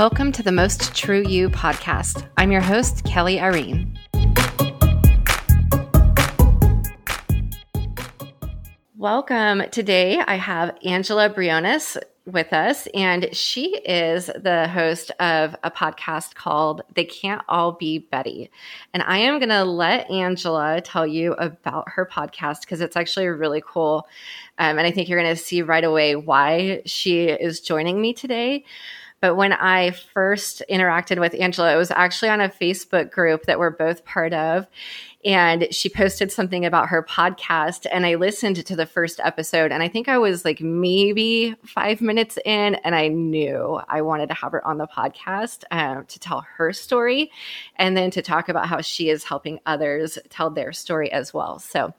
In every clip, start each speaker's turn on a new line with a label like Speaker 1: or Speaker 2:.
Speaker 1: Welcome to the Most True You podcast. I'm your host, Kelly Irene. Welcome. Today I have Angela Briones with us, and she is the host of a podcast called They Can't All Be Betty. And I am going to let Angela tell you about her podcast because it's actually really cool. Um, and I think you're going to see right away why she is joining me today. But when I first interacted with Angela, it was actually on a Facebook group that we're both part of. And she posted something about her podcast. And I listened to the first episode. And I think I was like maybe five minutes in. And I knew I wanted to have her on the podcast uh, to tell her story and then to talk about how she is helping others tell their story as well. So,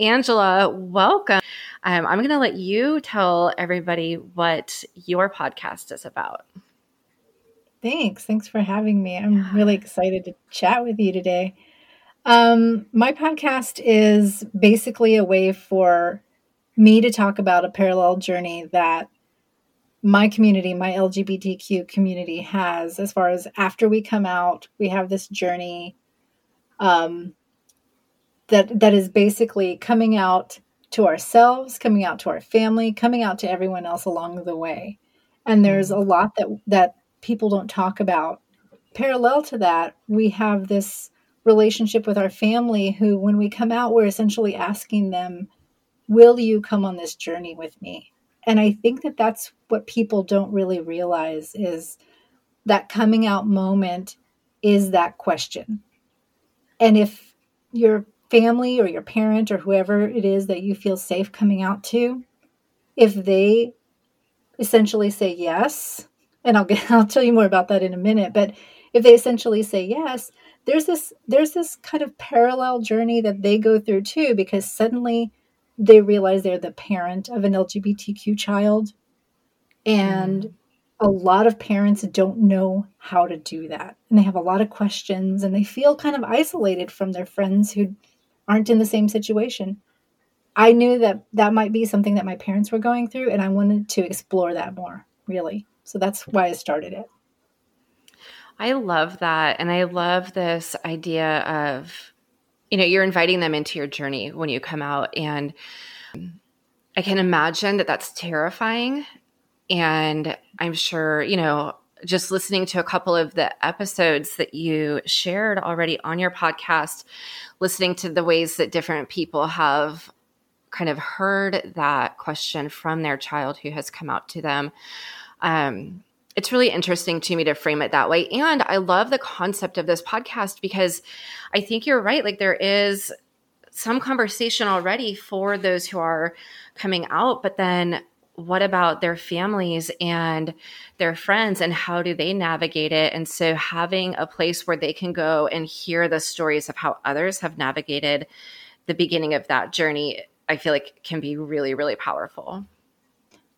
Speaker 1: Angela, welcome. Um, I'm going to let you tell everybody what your podcast is about.
Speaker 2: Thanks. Thanks for having me. I'm really excited to chat with you today. Um, my podcast is basically a way for me to talk about a parallel journey that my community, my LGBTQ community has as far as after we come out, we have this journey um, that that is basically coming out to ourselves, coming out to our family, coming out to everyone else along the way. And there's a lot that that people don't talk about. Parallel to that, we have this relationship with our family who when we come out we're essentially asking them, "Will you come on this journey with me?" And I think that that's what people don't really realize is that coming out moment is that question. And if you're family or your parent or whoever it is that you feel safe coming out to, if they essentially say yes, and I'll get I'll tell you more about that in a minute, but if they essentially say yes, there's this there's this kind of parallel journey that they go through too because suddenly they realize they're the parent of an LGBTQ child and mm. a lot of parents don't know how to do that and they have a lot of questions and they feel kind of isolated from their friends who aren't in the same situation. I knew that that might be something that my parents were going through, and I wanted to explore that more, really. So that's why I started it.
Speaker 1: I love that. And I love this idea of, you know, you're inviting them into your journey when you come out. And I can imagine that that's terrifying. And I'm sure, you know, just listening to a couple of the episodes that you shared already on your podcast, listening to the ways that different people have kind of heard that question from their child who has come out to them. Um, it's really interesting to me to frame it that way. And I love the concept of this podcast because I think you're right. Like, there is some conversation already for those who are coming out, but then what about their families and their friends and how do they navigate it? And so having a place where they can go and hear the stories of how others have navigated the beginning of that journey, I feel like can be really, really powerful.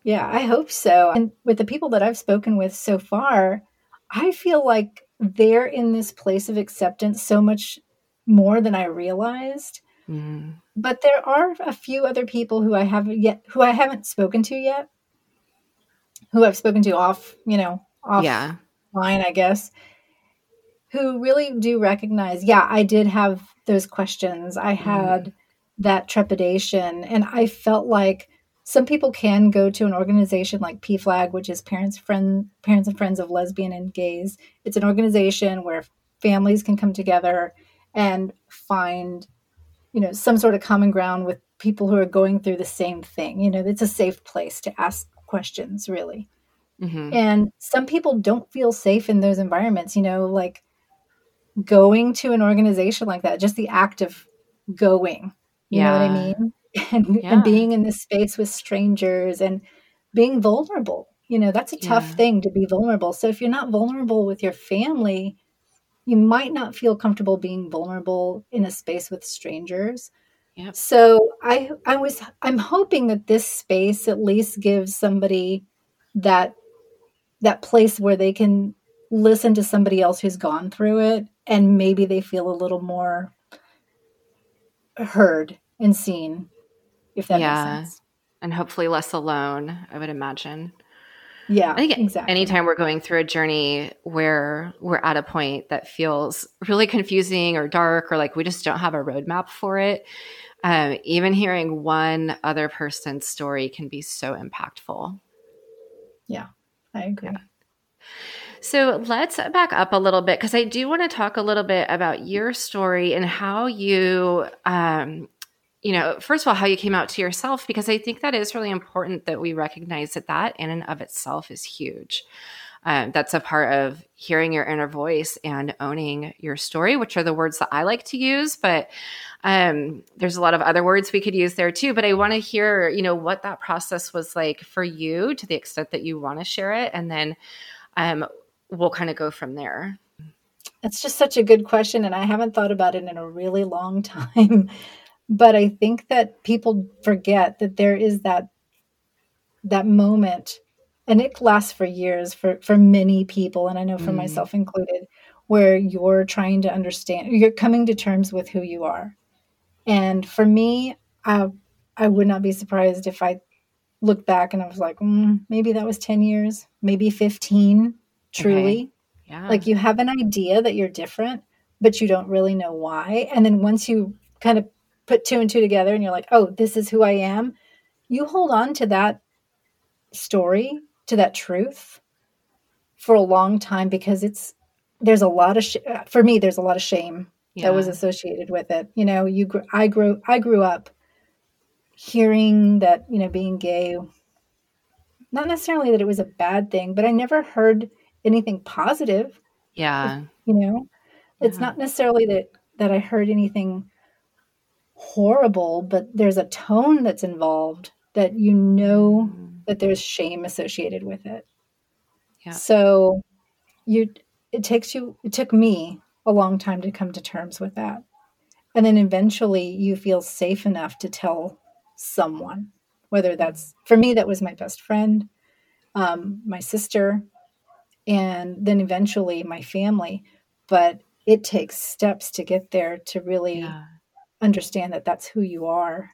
Speaker 2: Yeah, I hope so. And with the people that I've spoken with so far, I feel like they're in this place of acceptance so much more than I realized. Mm. But there are a few other people who I haven't yet who I haven't spoken to yet. Who I've spoken to off, you know, off yeah. line, I guess, who really do recognize, yeah, I did have those questions. I mm. had mm. that trepidation and I felt like some people can go to an organization like PFLAG, which is Parents Friend Parents and Friends of Lesbian and Gays. It's an organization where families can come together and find you know some sort of common ground with people who are going through the same thing you know it's a safe place to ask questions really mm-hmm. and some people don't feel safe in those environments you know like going to an organization like that just the act of going you yeah. know what i mean and, yeah. and being in this space with strangers and being vulnerable you know that's a tough yeah. thing to be vulnerable so if you're not vulnerable with your family you might not feel comfortable being vulnerable in a space with strangers. Yep. So I I was I'm hoping that this space at least gives somebody that that place where they can listen to somebody else who's gone through it and maybe they feel a little more heard and seen if that yeah. makes sense.
Speaker 1: And hopefully less alone, I would imagine.
Speaker 2: Yeah,
Speaker 1: I think
Speaker 2: exactly.
Speaker 1: anytime we're going through a journey where we're at a point that feels really confusing or dark or like we just don't have a roadmap for it, um, even hearing one other person's story can be so impactful.
Speaker 2: Yeah, I agree. Yeah.
Speaker 1: So let's back up a little bit because I do want to talk a little bit about your story and how you, um, you know, first of all, how you came out to yourself, because I think that is really important that we recognize that that in and of itself is huge. Um, that's a part of hearing your inner voice and owning your story, which are the words that I like to use. But um, there's a lot of other words we could use there too. But I want to hear, you know, what that process was like for you to the extent that you want to share it. And then um, we'll kind of go from there.
Speaker 2: It's just such a good question. And I haven't thought about it in a really long time. But I think that people forget that there is that that moment and it lasts for years for for many people and i know for mm. myself included where you're trying to understand you're coming to terms with who you are and for me i i would not be surprised if i looked back and i was like mm, maybe that was 10 years maybe 15 truly okay. yeah. like you have an idea that you're different but you don't really know why and then once you kind of put two and two together and you're like oh this is who i am you hold on to that story to that truth for a long time because it's there's a lot of sh- for me there's a lot of shame yeah. that was associated with it you know you gr- i grew i grew up hearing that you know being gay not necessarily that it was a bad thing but i never heard anything positive
Speaker 1: yeah
Speaker 2: you know yeah. it's not necessarily that that i heard anything horrible but there's a tone that's involved that you know mm that there's shame associated with it. Yeah. So you it takes you it took me a long time to come to terms with that. And then eventually you feel safe enough to tell someone, whether that's for me, that was my best friend, um, my sister, and then eventually my family. But it takes steps to get there to really yeah. Understand that that's who you are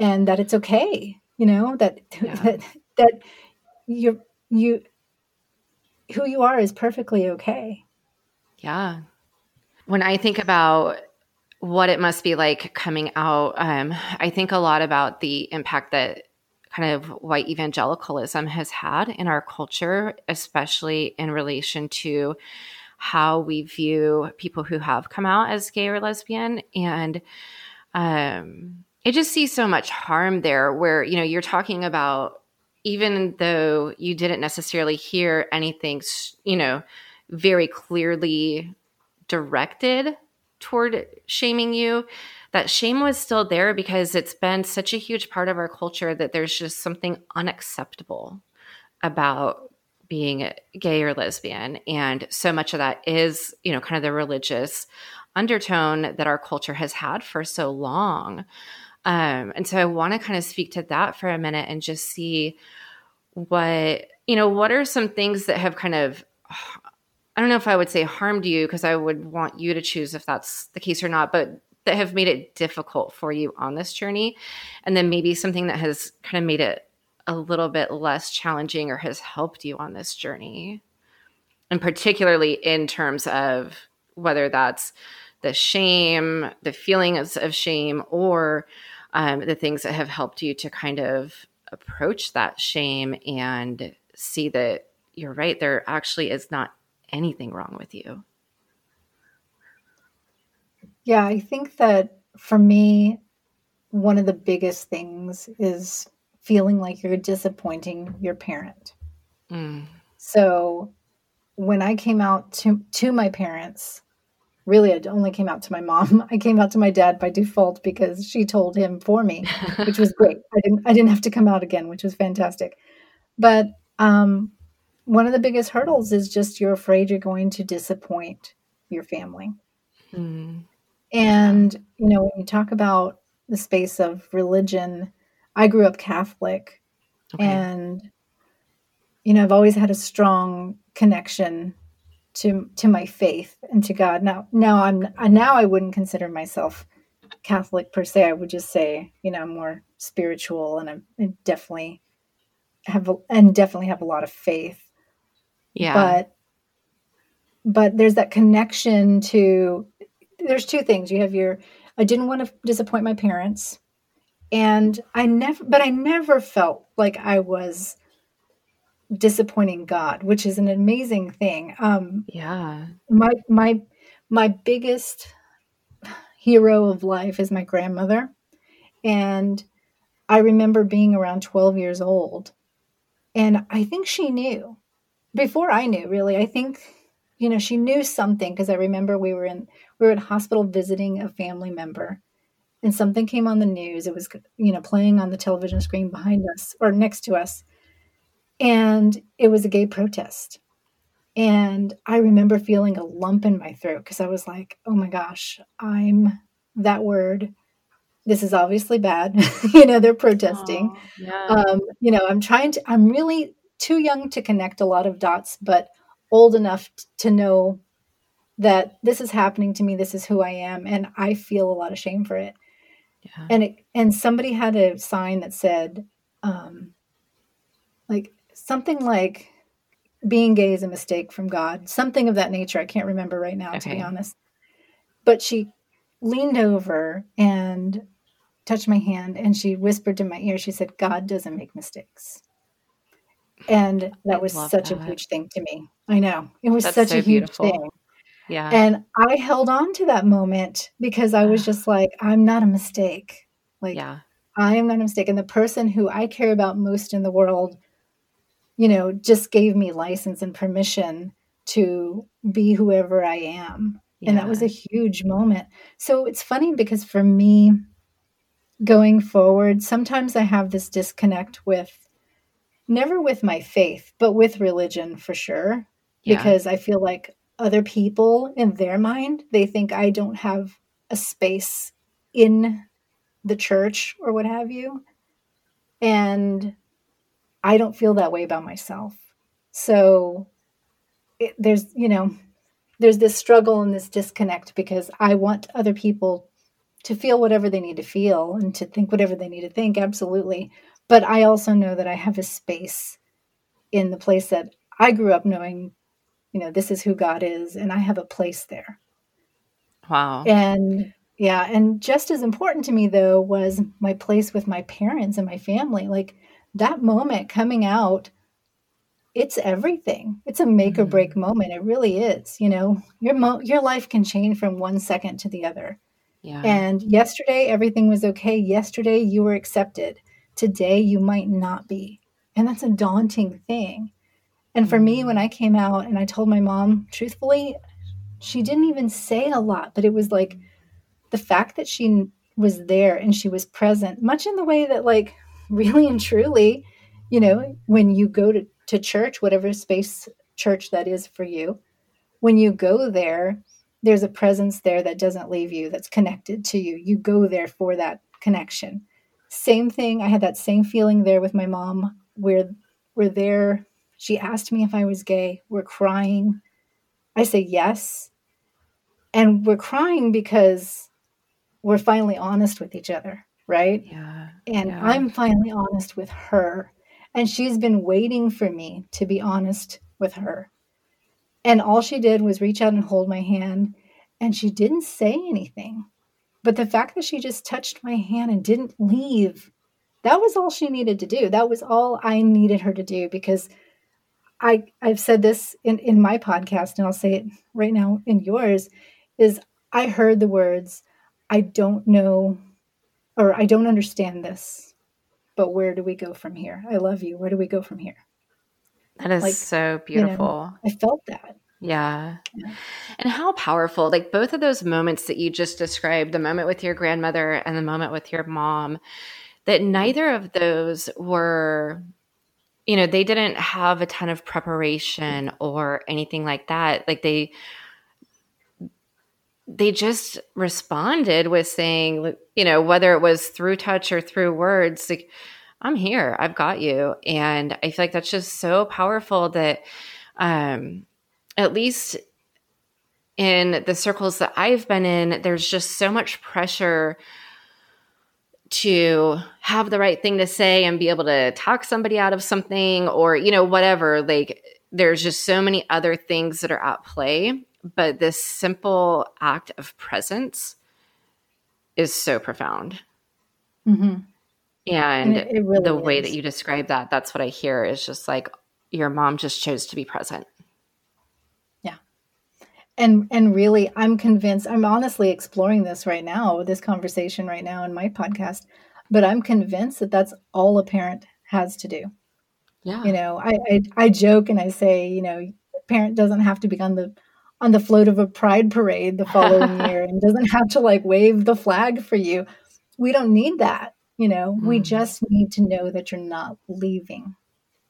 Speaker 2: and that it's okay you know that yeah. that that you you who you are is perfectly okay
Speaker 1: yeah when i think about what it must be like coming out um, i think a lot about the impact that kind of white evangelicalism has had in our culture especially in relation to how we view people who have come out as gay or lesbian. And um, I just see so much harm there where, you know, you're talking about even though you didn't necessarily hear anything, you know, very clearly directed toward shaming you, that shame was still there because it's been such a huge part of our culture that there's just something unacceptable about being gay or lesbian. And so much of that is, you know, kind of the religious undertone that our culture has had for so long. Um, and so I want to kind of speak to that for a minute and just see what, you know, what are some things that have kind of, I don't know if I would say harmed you because I would want you to choose if that's the case or not, but that have made it difficult for you on this journey. And then maybe something that has kind of made it a little bit less challenging or has helped you on this journey. And particularly in terms of whether that's the shame, the feelings of shame, or um, the things that have helped you to kind of approach that shame and see that you're right, there actually is not anything wrong with you.
Speaker 2: Yeah, I think that for me, one of the biggest things is feeling like you're disappointing your parent. Mm. So when I came out to, to my parents, really I only came out to my mom. I came out to my dad by default because she told him for me, which was great. I didn't I didn't have to come out again, which was fantastic. But um, one of the biggest hurdles is just you're afraid you're going to disappoint your family. Mm. And you know, when you talk about the space of religion, I grew up Catholic okay. and you know, I've always had a strong connection to to my faith and to God. Now now I'm now I wouldn't consider myself Catholic per se. I would just say, you know, I'm more spiritual and I'm, definitely have a, and definitely have a lot of faith.
Speaker 1: Yeah.
Speaker 2: But but there's that connection to there's two things. You have your I didn't want to disappoint my parents and I never but I never felt like I was disappointing God, which is an amazing thing. Um
Speaker 1: yeah.
Speaker 2: My my my biggest hero of life is my grandmother. And I remember being around 12 years old. And I think she knew before I knew, really. I think, you know, she knew something because I remember we were in, we were at hospital visiting a family member and something came on the news. It was, you know, playing on the television screen behind us or next to us. And it was a gay protest. And I remember feeling a lump in my throat because I was like, oh my gosh, I'm that word. This is obviously bad. you know, they're protesting. Oh, yeah. um, you know, I'm trying to, I'm really too young to connect a lot of dots, but old enough t- to know that this is happening to me. This is who I am. And I feel a lot of shame for it. Yeah. And it, and somebody had a sign that said, um, like something like, being gay is a mistake from God, something of that nature. I can't remember right now, okay. to be honest. But she leaned over and touched my hand and she whispered in my ear, she said, God doesn't make mistakes. And that I was such that. a huge thing to me. I know. It was That's such so a huge beautiful. thing.
Speaker 1: Yeah.
Speaker 2: And I held on to that moment because I was just like, I'm not a mistake. Like, yeah. I am not a mistake. And the person who I care about most in the world you know, just gave me license and permission to be whoever I am. Yeah. And that was a huge moment. So it's funny because for me, going forward, sometimes I have this disconnect with never with my faith, but with religion for sure. Yeah. Because I feel like other people in their mind, they think I don't have a space in the church or what have you. And I don't feel that way about myself. So it, there's, you know, there's this struggle and this disconnect because I want other people to feel whatever they need to feel and to think whatever they need to think, absolutely. But I also know that I have a space in the place that I grew up knowing, you know, this is who God is, and I have a place there.
Speaker 1: Wow.
Speaker 2: And yeah, and just as important to me though was my place with my parents and my family. Like that moment coming out it's everything it's a make or break mm-hmm. moment it really is you know your mo- your life can change from one second to the other yeah. and yesterday everything was okay yesterday you were accepted today you might not be and that's a daunting thing and for mm. me when mm-hmm. i came out and i told my mom truthfully she didn't even say a lot but it was like the fact that she was there and she was present much in the way that like really and truly, you know, when you go to, to church, whatever space church that is for you, when you go there, there's a presence there that doesn't leave you, that's connected to you. You go there for that connection. Same thing, I had that same feeling there with my mom. We're we're there. She asked me if I was gay. We're crying. I say yes. And we're crying because we're finally honest with each other right?
Speaker 1: Yeah.
Speaker 2: And
Speaker 1: yeah.
Speaker 2: I'm finally honest with her. And she's been waiting for me to be honest with her. And all she did was reach out and hold my hand. And she didn't say anything. But the fact that she just touched my hand and didn't leave, that was all she needed to do. That was all I needed her to do because I, I've said this in, in my podcast, and I'll say it right now in yours, is I heard the words, I don't know or I don't understand this, but where do we go from here? I love you. Where do we go from here?
Speaker 1: That is like, so beautiful.
Speaker 2: You know, I felt that.
Speaker 1: Yeah. yeah. And how powerful, like both of those moments that you just described the moment with your grandmother and the moment with your mom, that mm-hmm. neither of those were, you know, they didn't have a ton of preparation or anything like that. Like they, they just responded with saying, you know, whether it was through touch or through words, like, I'm here, I've got you. And I feel like that's just so powerful that, um, at least in the circles that I've been in, there's just so much pressure to have the right thing to say and be able to talk somebody out of something or you know whatever like there's just so many other things that are at play but this simple act of presence is so profound mm-hmm. and, and it, it really the is. way that you describe that that's what i hear is just like your mom just chose to be present
Speaker 2: and and really i'm convinced i'm honestly exploring this right now this conversation right now in my podcast but i'm convinced that that's all a parent has to do yeah you know i i, I joke and i say you know parent doesn't have to be on the on the float of a pride parade the following year and doesn't have to like wave the flag for you we don't need that you know mm. we just need to know that you're not leaving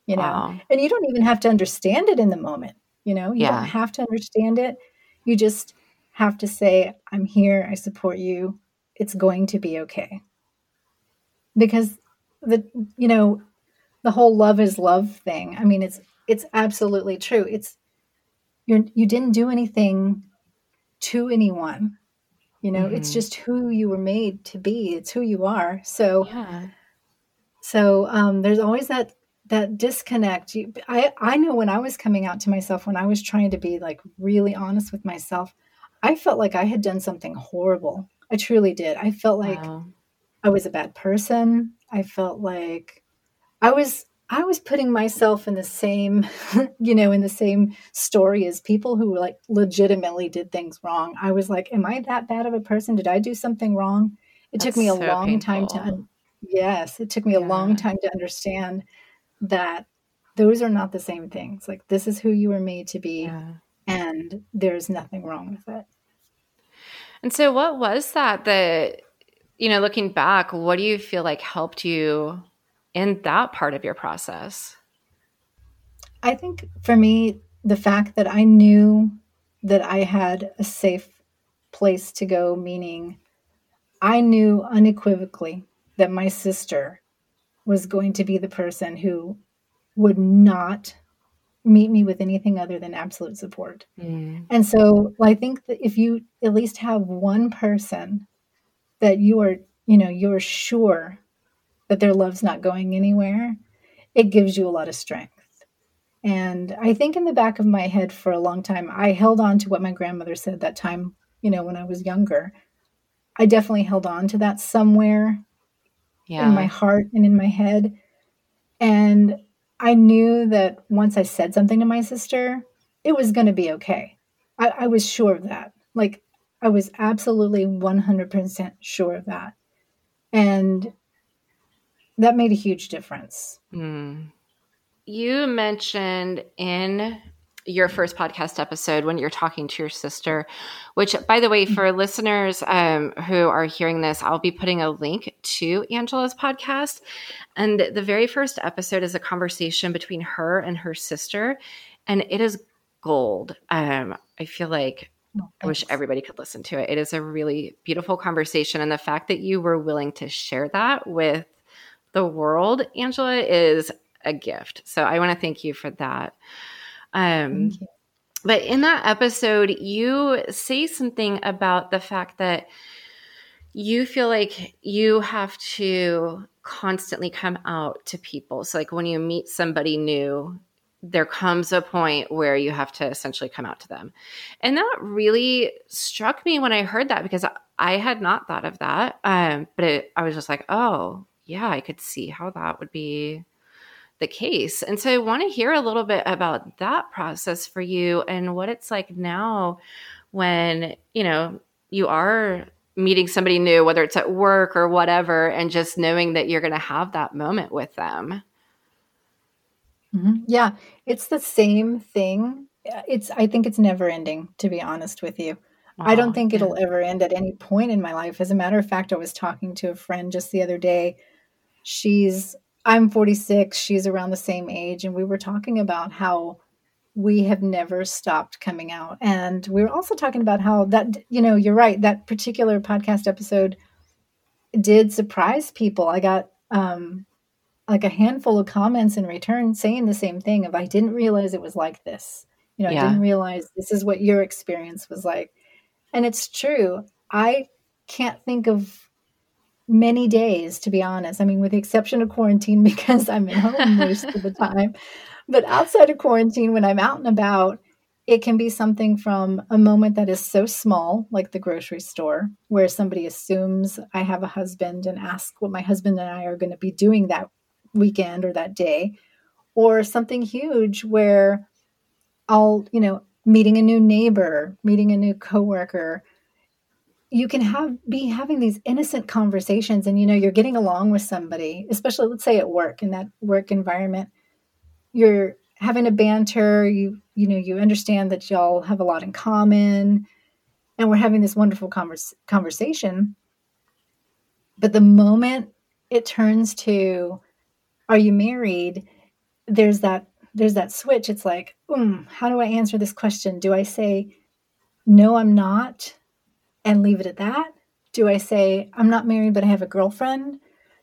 Speaker 2: you know wow. and you don't even have to understand it in the moment you know you yeah. don't have to understand it you just have to say i'm here. I support you. It's going to be okay. Because the you know the whole love is love thing i mean it's it's absolutely true. It's you're you didn't do anything to anyone you know? Mm-hmm. it's just who you were made to be. It's who you are. So yeah. so um there's always that that disconnect you, i i know when i was coming out to myself when i was trying to be like really honest with myself i felt like i had done something horrible i truly did i felt like wow. i was a bad person i felt like i was i was putting myself in the same you know in the same story as people who like legitimately did things wrong i was like am i that bad of a person did i do something wrong it That's took me a so long painful. time to yes it took me yeah. a long time to understand that those are not the same things. Like this is who you were made to be, yeah. and there's nothing wrong with it.
Speaker 1: And so, what was that that, you know, looking back, what do you feel like helped you in that part of your process?
Speaker 2: I think for me, the fact that I knew that I had a safe place to go, meaning I knew unequivocally that my sister was going to be the person who would not meet me with anything other than absolute support. Mm. And so I think that if you at least have one person that you are, you know, you're sure that their love's not going anywhere, it gives you a lot of strength. And I think in the back of my head for a long time, I held on to what my grandmother said that time, you know, when I was younger. I definitely held on to that somewhere yeah. in my heart and in my head. And I knew that once I said something to my sister, it was going to be okay. I, I, was sure of that. Like, I was absolutely 100% sure of that. And that made a huge difference. Mm.
Speaker 1: You mentioned in your first podcast episode when you're talking to your sister, which, by the way, for listeners um, who are hearing this, I'll be putting a link to Angela's podcast. And the very first episode is a conversation between her and her sister, and it is gold. Um, I feel like oh, I wish everybody could listen to it. It is a really beautiful conversation. And the fact that you were willing to share that with the world, Angela, is a gift. So I want to thank you for that. Um, but in that episode, you say something about the fact that you feel like you have to constantly come out to people. So, like when you meet somebody new, there comes a point where you have to essentially come out to them. And that really struck me when I heard that because I had not thought of that. Um, but it, I was just like, oh, yeah, I could see how that would be the case. And so I want to hear a little bit about that process for you and what it's like now when, you know, you are meeting somebody new, whether it's at work or whatever, and just knowing that you're going to have that moment with them.
Speaker 2: Mm-hmm. Yeah, it's the same thing. It's, I think it's never ending, to be honest with you. I don't think it'll ever end at any point in my life. As a matter of fact, I was talking to a friend just the other day. She's I'm 46, she's around the same age, and we were talking about how we have never stopped coming out. And we were also talking about how that, you know, you're right, that particular podcast episode did surprise people. I got um like a handful of comments in return saying the same thing of I didn't realize it was like this. You know, yeah. I didn't realize this is what your experience was like. And it's true. I can't think of many days, to be honest. I mean, with the exception of quarantine, because I'm at home most of the time. But outside of quarantine, when I'm out and about, it can be something from a moment that is so small, like the grocery store, where somebody assumes I have a husband and asks what my husband and I are going to be doing that weekend or that day, or something huge where I'll, you know, meeting a new neighbor, meeting a new coworker, you can have be having these innocent conversations and you know you're getting along with somebody especially let's say at work in that work environment you're having a banter you you know you understand that y'all have a lot in common and we're having this wonderful converse, conversation. But the moment it turns to are you married? there's that there's that switch. It's like um, how do i answer this question? Do i say no i'm not and leave it at that? Do I say, I'm not married, but I have a girlfriend?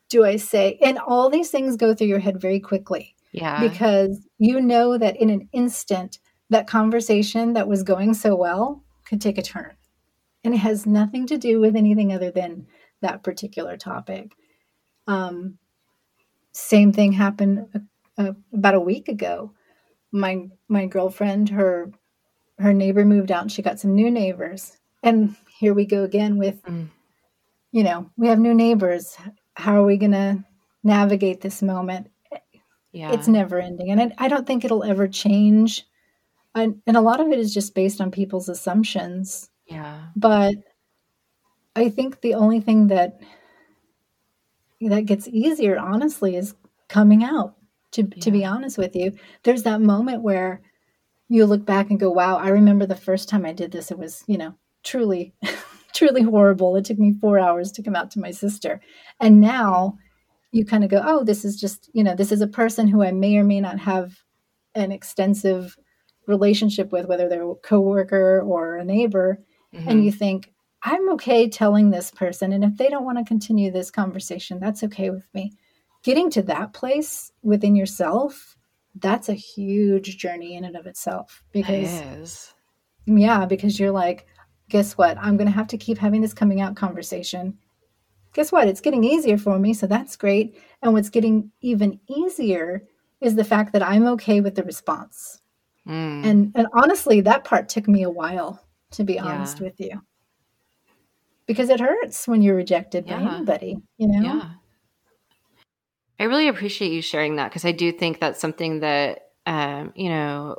Speaker 2: Do I say, and all these things go through your head very quickly.
Speaker 1: Yeah.
Speaker 2: Because you know that in an instant, that conversation that was going so well could take a turn. And it has nothing to do with anything other than that particular topic. Um, same thing happened uh, about a week ago. My my girlfriend, her her neighbor moved out and she got some new neighbors. And here we go again with, mm. you know, we have new neighbors. How are we going to navigate this moment? Yeah. It's never ending. And I, I don't think it'll ever change. And, and a lot of it is just based on people's assumptions.
Speaker 1: Yeah.
Speaker 2: But I think the only thing that that gets easier, honestly, is coming out. To, yeah. to be honest with you, there's that moment where you look back and go, wow, I remember the first time I did this. It was, you know, truly, truly horrible. It took me four hours to come out to my sister. And now you kind of go, oh, this is just, you know, this is a person who I may or may not have an extensive relationship with, whether they're a coworker or a neighbor. Mm-hmm. And you think, I'm okay telling this person. And if they don't want to continue this conversation, that's okay with me. Getting to that place within yourself, that's a huge journey in and of itself. Because, yeah, because you're like, guess what? I'm going to have to keep having this coming out conversation. Guess what? It's getting easier for me, so that's great. And what's getting even easier is the fact that I'm okay with the response. Mm. And and honestly, that part took me a while to be honest with you. Because it hurts when you're rejected yeah. by anybody, you know?
Speaker 1: Yeah. I really appreciate you sharing that because I do think that's something that um, you know,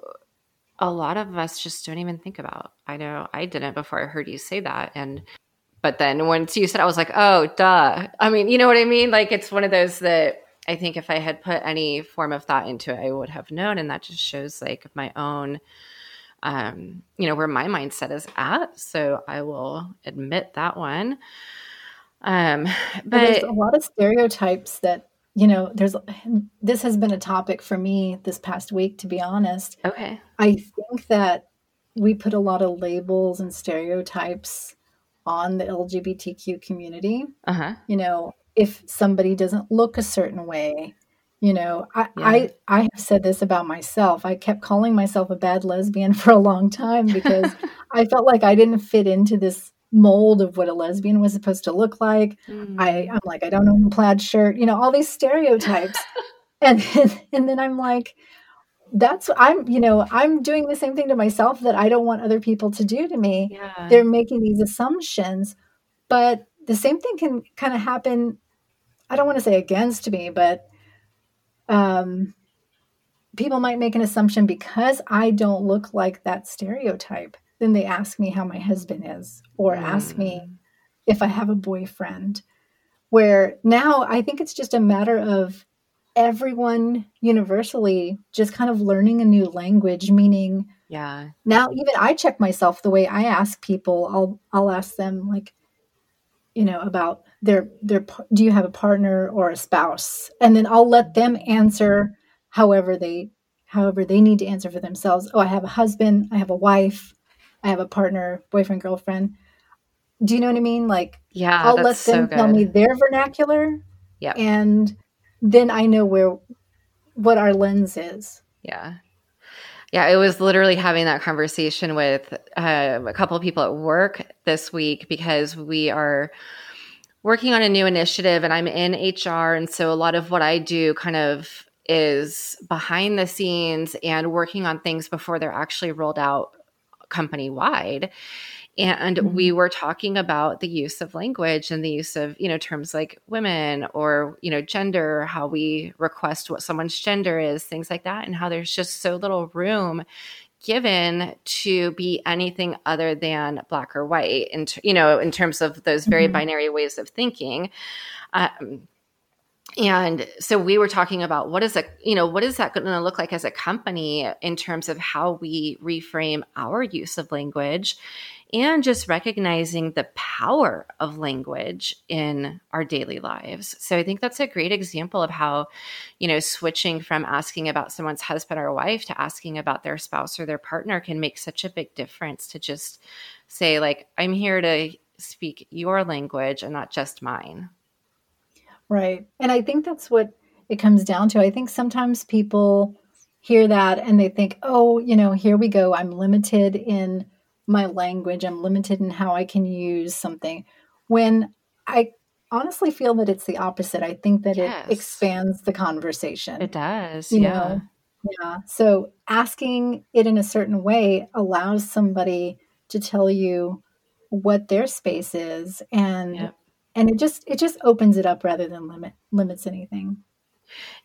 Speaker 1: a lot of us just don't even think about. I know I didn't before I heard you say that. And, but then once you said, I was like, oh, duh. I mean, you know what I mean? Like, it's one of those that I think if I had put any form of thought into it, I would have known. And that just shows like my own, um, you know, where my mindset is at. So I will admit that one. Um, but
Speaker 2: there's a lot of stereotypes that you know, there's this has been a topic for me this past week, to be honest.
Speaker 1: Okay.
Speaker 2: I think that we put a lot of labels and stereotypes on the LGBTQ community.
Speaker 1: Uh-huh.
Speaker 2: You know, if somebody doesn't look a certain way, you know, I, yeah. I I have said this about myself. I kept calling myself a bad lesbian for a long time because I felt like I didn't fit into this mold of what a lesbian was supposed to look like. Mm. I, I'm like, I don't own a plaid shirt, you know, all these stereotypes. and then, and then I'm like, that's I'm, you know, I'm doing the same thing to myself that I don't want other people to do to me. Yeah. They're making these assumptions, but the same thing can kind of happen. I don't want to say against me, but um, people might make an assumption because I don't look like that stereotype then they ask me how my husband is or mm. ask me mm. if I have a boyfriend. Where now I think it's just a matter of everyone universally just kind of learning a new language, meaning
Speaker 1: yeah.
Speaker 2: Now even I check myself the way I ask people. I'll I'll ask them like, you know, about their their do you have a partner or a spouse, and then I'll let them answer however they however they need to answer for themselves. Oh, I have a husband. I have a wife. I have a partner, boyfriend, girlfriend. Do you know what I mean? Like,
Speaker 1: yeah,
Speaker 2: I'll let them so tell me their vernacular.
Speaker 1: Yeah.
Speaker 2: And then I know where, what our lens is.
Speaker 1: Yeah. Yeah, it was literally having that conversation with uh, a couple of people at work this week because we are working on a new initiative and I'm in HR. And so a lot of what I do kind of is behind the scenes and working on things before they're actually rolled out company wide. And mm-hmm. we were talking about the use of language and the use of, you know, terms like women or, you know, gender, how we request what someone's gender is, things like that, and how there's just so little room given to be anything other than black or white and you know in terms of those very mm-hmm. binary ways of thinking um, and so we were talking about what is a you know what is that going to look like as a company in terms of how we reframe our use of language and just recognizing the power of language in our daily lives. So I think that's a great example of how, you know, switching from asking about someone's husband or wife to asking about their spouse or their partner can make such a big difference to just say, like, I'm here to speak your language and not just mine.
Speaker 2: Right. And I think that's what it comes down to. I think sometimes people hear that and they think, oh, you know, here we go. I'm limited in my language. I'm limited in how I can use something. When I honestly feel that it's the opposite. I think that yes. it expands the conversation.
Speaker 1: It does. You yeah. Know?
Speaker 2: Yeah. So asking it in a certain way allows somebody to tell you what their space is and yep. And it just it just opens it up rather than limit limits anything.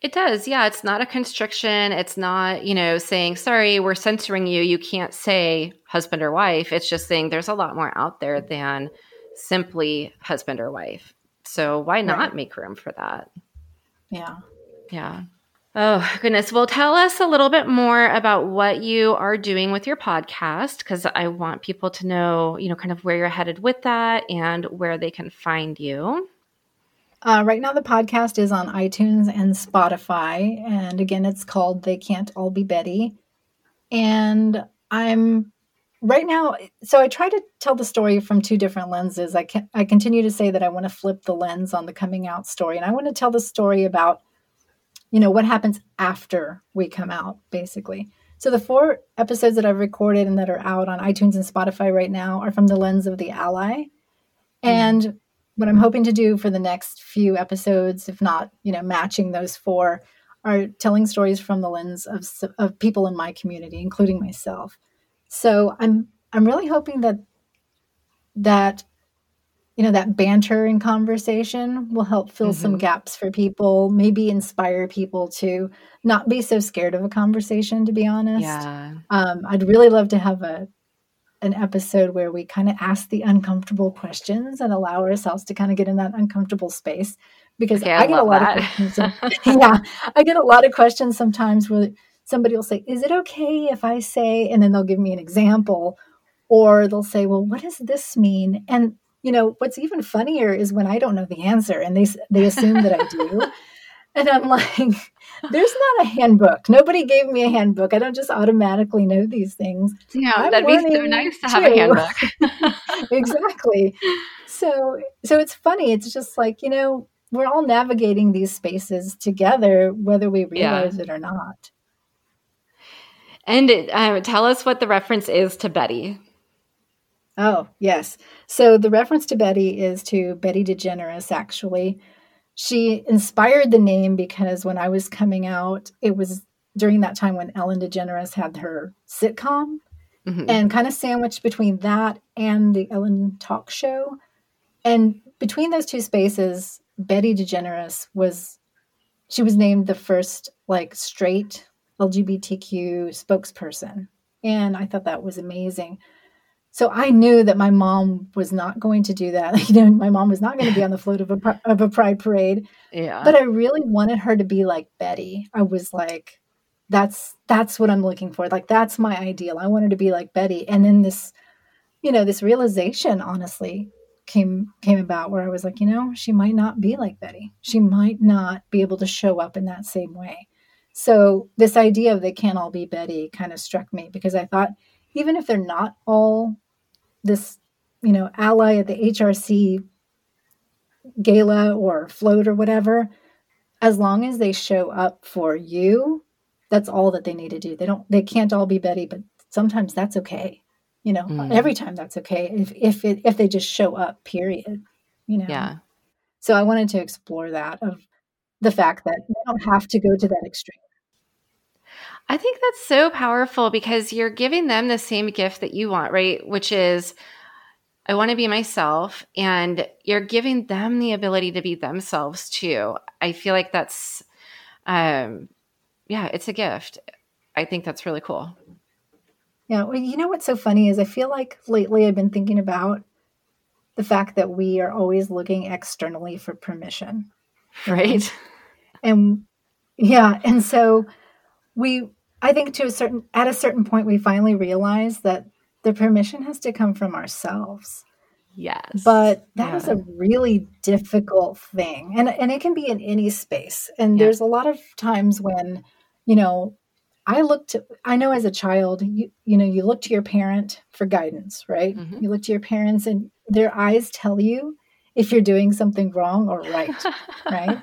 Speaker 1: It does. Yeah. It's not a constriction. It's not, you know, saying, sorry, we're censoring you. You can't say husband or wife. It's just saying there's a lot more out there than simply husband or wife. So why not right. make room for that?
Speaker 2: Yeah.
Speaker 1: Yeah. Oh, goodness. Well, tell us a little bit more about what you are doing with your podcast because I want people to know, you know, kind of where you're headed with that and where they can find you.
Speaker 2: Uh, right now, the podcast is on iTunes and Spotify. And again, it's called They Can't All Be Betty. And I'm right now, so I try to tell the story from two different lenses. I, can, I continue to say that I want to flip the lens on the coming out story. And I want to tell the story about, you know, what happens after we come out, basically. So the four episodes that I've recorded and that are out on iTunes and Spotify right now are from the lens of the ally. Mm. And what I'm hoping to do for the next few episodes, if not, you know, matching those four, are telling stories from the lens of, of people in my community, including myself. So I'm I'm really hoping that that you know that banter and conversation will help fill mm-hmm. some gaps for people, maybe inspire people to not be so scared of a conversation. To be honest,
Speaker 1: yeah,
Speaker 2: um, I'd really love to have a an episode where we kind of ask the uncomfortable questions and allow ourselves to kind of get in that uncomfortable space because okay, I, I, get a lot that. of questions. yeah, I get a lot of questions sometimes where somebody will say, "Is it okay if I say?" and then they'll give me an example, or they'll say, "Well, what does this mean?" And you know, what's even funnier is when I don't know the answer and they they assume that I do. And I'm like, there's not a handbook. Nobody gave me a handbook. I don't just automatically know these things.
Speaker 1: Yeah, I'm that'd be so nice to have too. a handbook.
Speaker 2: exactly. So so it's funny. It's just like, you know, we're all navigating these spaces together, whether we realize yeah. it or not.
Speaker 1: And it, uh, tell us what the reference is to Betty.
Speaker 2: Oh, yes. So the reference to Betty is to Betty DeGeneres, actually she inspired the name because when I was coming out, it was during that time when Ellen DeGeneres had her sitcom mm-hmm. and kind of sandwiched between that and the Ellen talk show. And between those two spaces, Betty DeGeneres was she was named the first like straight LGBTQ spokesperson. And I thought that was amazing so I knew that my mom was not going to do that. You know, my mom was not going to be on the float of a of a pride parade.
Speaker 1: Yeah.
Speaker 2: But I really wanted her to be like Betty. I was like, that's that's what I'm looking for. Like that's my ideal. I wanted to be like Betty. And then this, you know, this realization honestly came came about where I was like, you know, she might not be like Betty. She might not be able to show up in that same way. So this idea of they can't all be Betty kind of struck me because I thought even if they're not all this, you know, ally at the HRC gala or float or whatever, as long as they show up for you, that's all that they need to do. They don't they can't all be Betty, but sometimes that's okay. You know, mm. every time that's okay if if it, if they just show up, period. You know.
Speaker 1: Yeah.
Speaker 2: So I wanted to explore that of the fact that they don't have to go to that extreme.
Speaker 1: I think that's so powerful because you're giving them the same gift that you want, right? Which is, I want to be myself, and you're giving them the ability to be themselves too. I feel like that's, um, yeah, it's a gift. I think that's really cool.
Speaker 2: Yeah. Well, you know what's so funny is I feel like lately I've been thinking about the fact that we are always looking externally for permission.
Speaker 1: Right.
Speaker 2: And yeah. And so we, I think to a certain, at a certain point, we finally realize that the permission has to come from ourselves.
Speaker 1: Yes.
Speaker 2: But that yeah. is a really difficult thing. And, and it can be in any space. And yeah. there's a lot of times when, you know, I looked, I know as a child, you, you know, you look to your parent for guidance, right? Mm-hmm. You look to your parents and their eyes tell you if you're doing something wrong or right, right?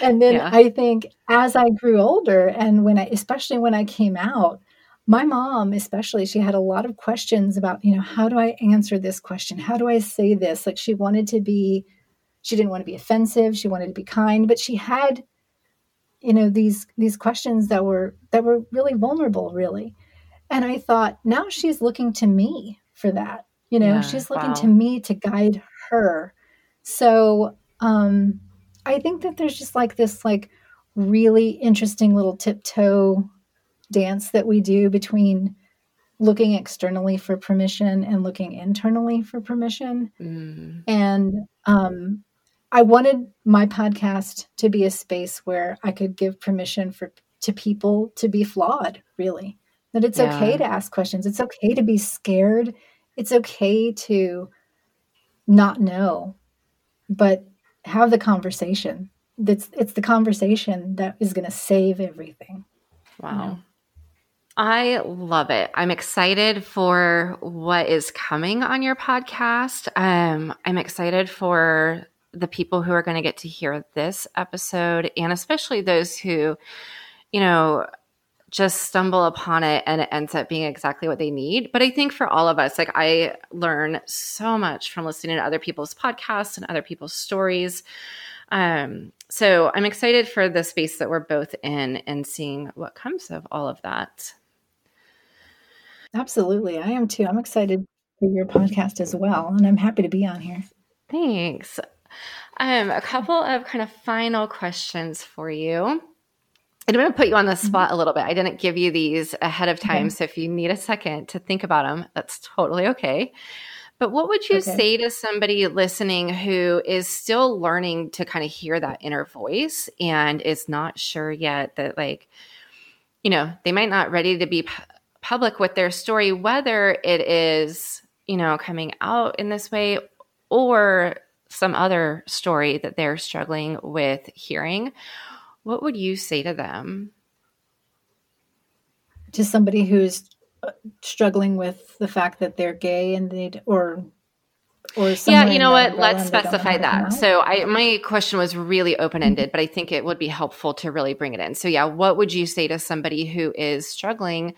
Speaker 2: And then yeah. I think as I grew older and when I, especially when I came out, my mom, especially, she had a lot of questions about, you know, how do I answer this question? How do I say this? Like she wanted to be, she didn't want to be offensive. She wanted to be kind, but she had you know these these questions that were that were really vulnerable really and i thought now she's looking to me for that you know yeah, she's looking wow. to me to guide her so um i think that there's just like this like really interesting little tiptoe dance that we do between looking externally for permission and looking internally for permission mm. and um I wanted my podcast to be a space where I could give permission for to people to be flawed, really. That it's yeah. okay to ask questions. It's okay to be scared. It's okay to not know, but have the conversation. It's it's the conversation that is going to save everything.
Speaker 1: Wow. You know? I love it. I'm excited for what is coming on your podcast. Um, I'm excited for the people who are going to get to hear this episode, and especially those who, you know, just stumble upon it and it ends up being exactly what they need. But I think for all of us, like I learn so much from listening to other people's podcasts and other people's stories. Um, so I'm excited for the space that we're both in and seeing what comes of all of that.
Speaker 2: Absolutely. I am too. I'm excited for your podcast as well. And I'm happy to be on here.
Speaker 1: Thanks. Um, a couple of kind of final questions for you. I'm going to put you on the mm-hmm. spot a little bit. I didn't give you these ahead of time. Okay. So if you need a second to think about them, that's totally okay. But what would you okay. say to somebody listening who is still learning to kind of hear that inner voice and is not sure yet that, like, you know, they might not ready to be pu- public with their story, whether it is, you know, coming out in this way or some other story that they're struggling with hearing, what would you say to them?
Speaker 2: To somebody who's uh, struggling with the fact that they're gay and they or
Speaker 1: or yeah, you know what? Let's specify that. So, I my question was really open ended, mm-hmm. but I think it would be helpful to really bring it in. So, yeah, what would you say to somebody who is struggling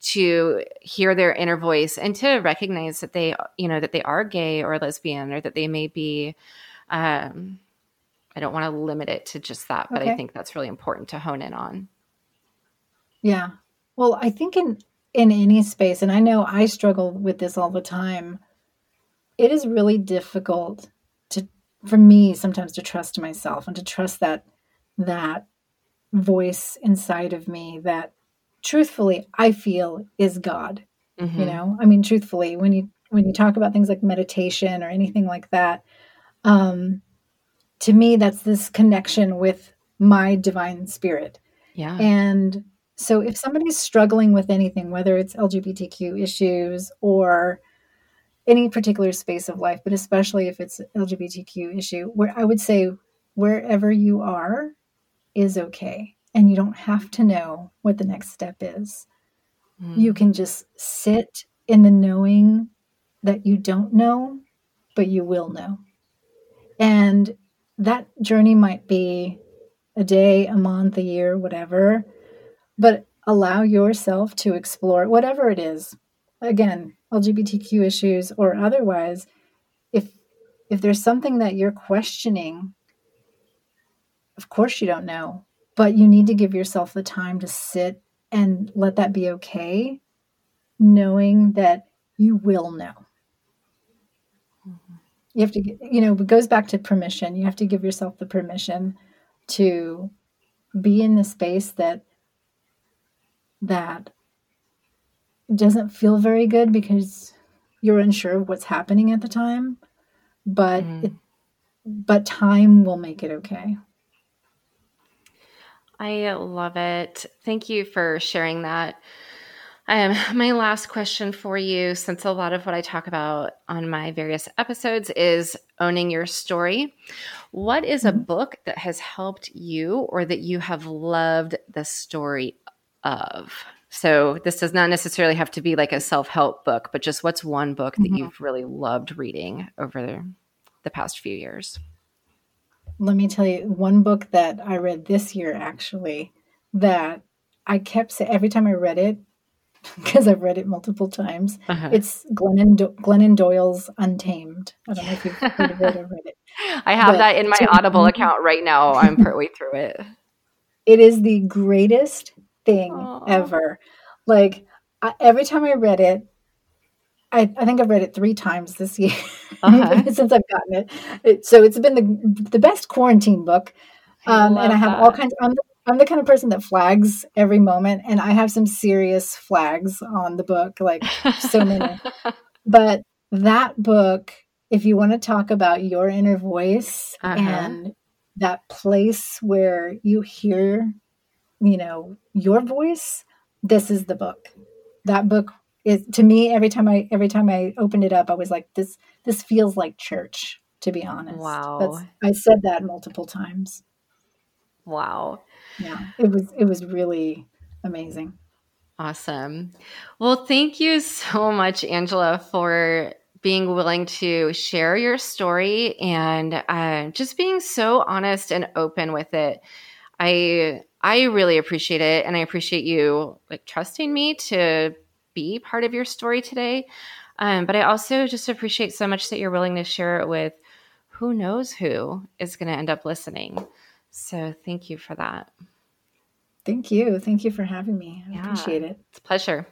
Speaker 1: to hear their inner voice and to recognize that they you know that they are gay or lesbian or that they may be um i don't want to limit it to just that but okay. i think that's really important to hone in on
Speaker 2: yeah well i think in in any space and i know i struggle with this all the time it is really difficult to for me sometimes to trust myself and to trust that that voice inside of me that truthfully i feel is god mm-hmm. you know i mean truthfully when you when you talk about things like meditation or anything like that um to me that's this connection with my divine spirit
Speaker 1: yeah
Speaker 2: and so if somebody's struggling with anything whether it's lgbtq issues or any particular space of life but especially if it's lgbtq issue where i would say wherever you are is okay and you don't have to know what the next step is. Mm. You can just sit in the knowing that you don't know, but you will know. And that journey might be a day, a month, a year, whatever, but allow yourself to explore whatever it is. Again, LGBTQ issues or otherwise, if if there's something that you're questioning, of course you don't know, but you need to give yourself the time to sit and let that be okay, knowing that you will know. You have to, you know, it goes back to permission. You have to give yourself the permission to be in the space that that doesn't feel very good because you're unsure of what's happening at the time but mm. it, but time will make it okay
Speaker 1: i love it thank you for sharing that um, my last question for you, since a lot of what I talk about on my various episodes is owning your story, what is a mm-hmm. book that has helped you or that you have loved the story of? So, this does not necessarily have to be like a self help book, but just what's one book that mm-hmm. you've really loved reading over the past few years?
Speaker 2: Let me tell you one book that I read this year actually that I kept saying every time I read it, because I've read it multiple times. Uh-huh. It's Glennon, Do- Glennon Doyle's Untamed. I don't know if you've heard of it or read it.
Speaker 1: I have but that in my Audible account right now. I'm partway through it.
Speaker 2: It is the greatest thing Aww. ever. Like I, every time I read it, I, I, think I've read it three times this year uh-huh. since I've gotten it. it. So it's been the the best quarantine book. Um, I and I have that. all kinds. I'm the I'm the kind of person that flags every moment, and I have some serious flags on the book, like so many. but that book, if you want to talk about your inner voice uh-huh. and that place where you hear, you know, your voice, this is the book. That book is to me every time I every time I opened it up, I was like, this this feels like church. To be honest,
Speaker 1: wow, That's,
Speaker 2: I said that multiple times.
Speaker 1: Wow.
Speaker 2: Yeah it was it was really amazing.
Speaker 1: Awesome. Well thank you so much angela for being willing to share your story and uh, just being so honest and open with it. I i really appreciate it and i appreciate you like trusting me to be part of your story today. Um, but i also just appreciate so much that you're willing to share it with who knows who is going to end up listening so thank you for that.
Speaker 2: Thank you. Thank you for having me. I yeah, appreciate it.
Speaker 1: It's a pleasure.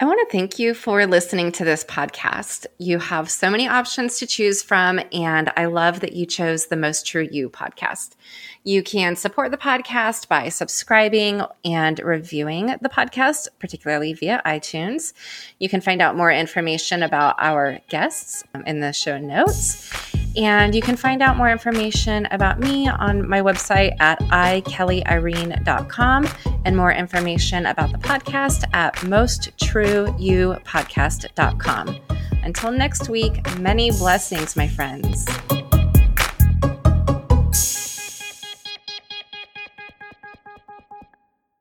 Speaker 1: I want to thank you for listening to this podcast. You have so many options to choose from, and I love that you chose the Most True You podcast. You can support the podcast by subscribing and reviewing the podcast, particularly via iTunes. You can find out more information about our guests um, in the show notes. And you can find out more information about me on my website at ikellyrene.com and more information about the podcast at mosttrueyoupodcast.com. Until next week, many blessings, my friends.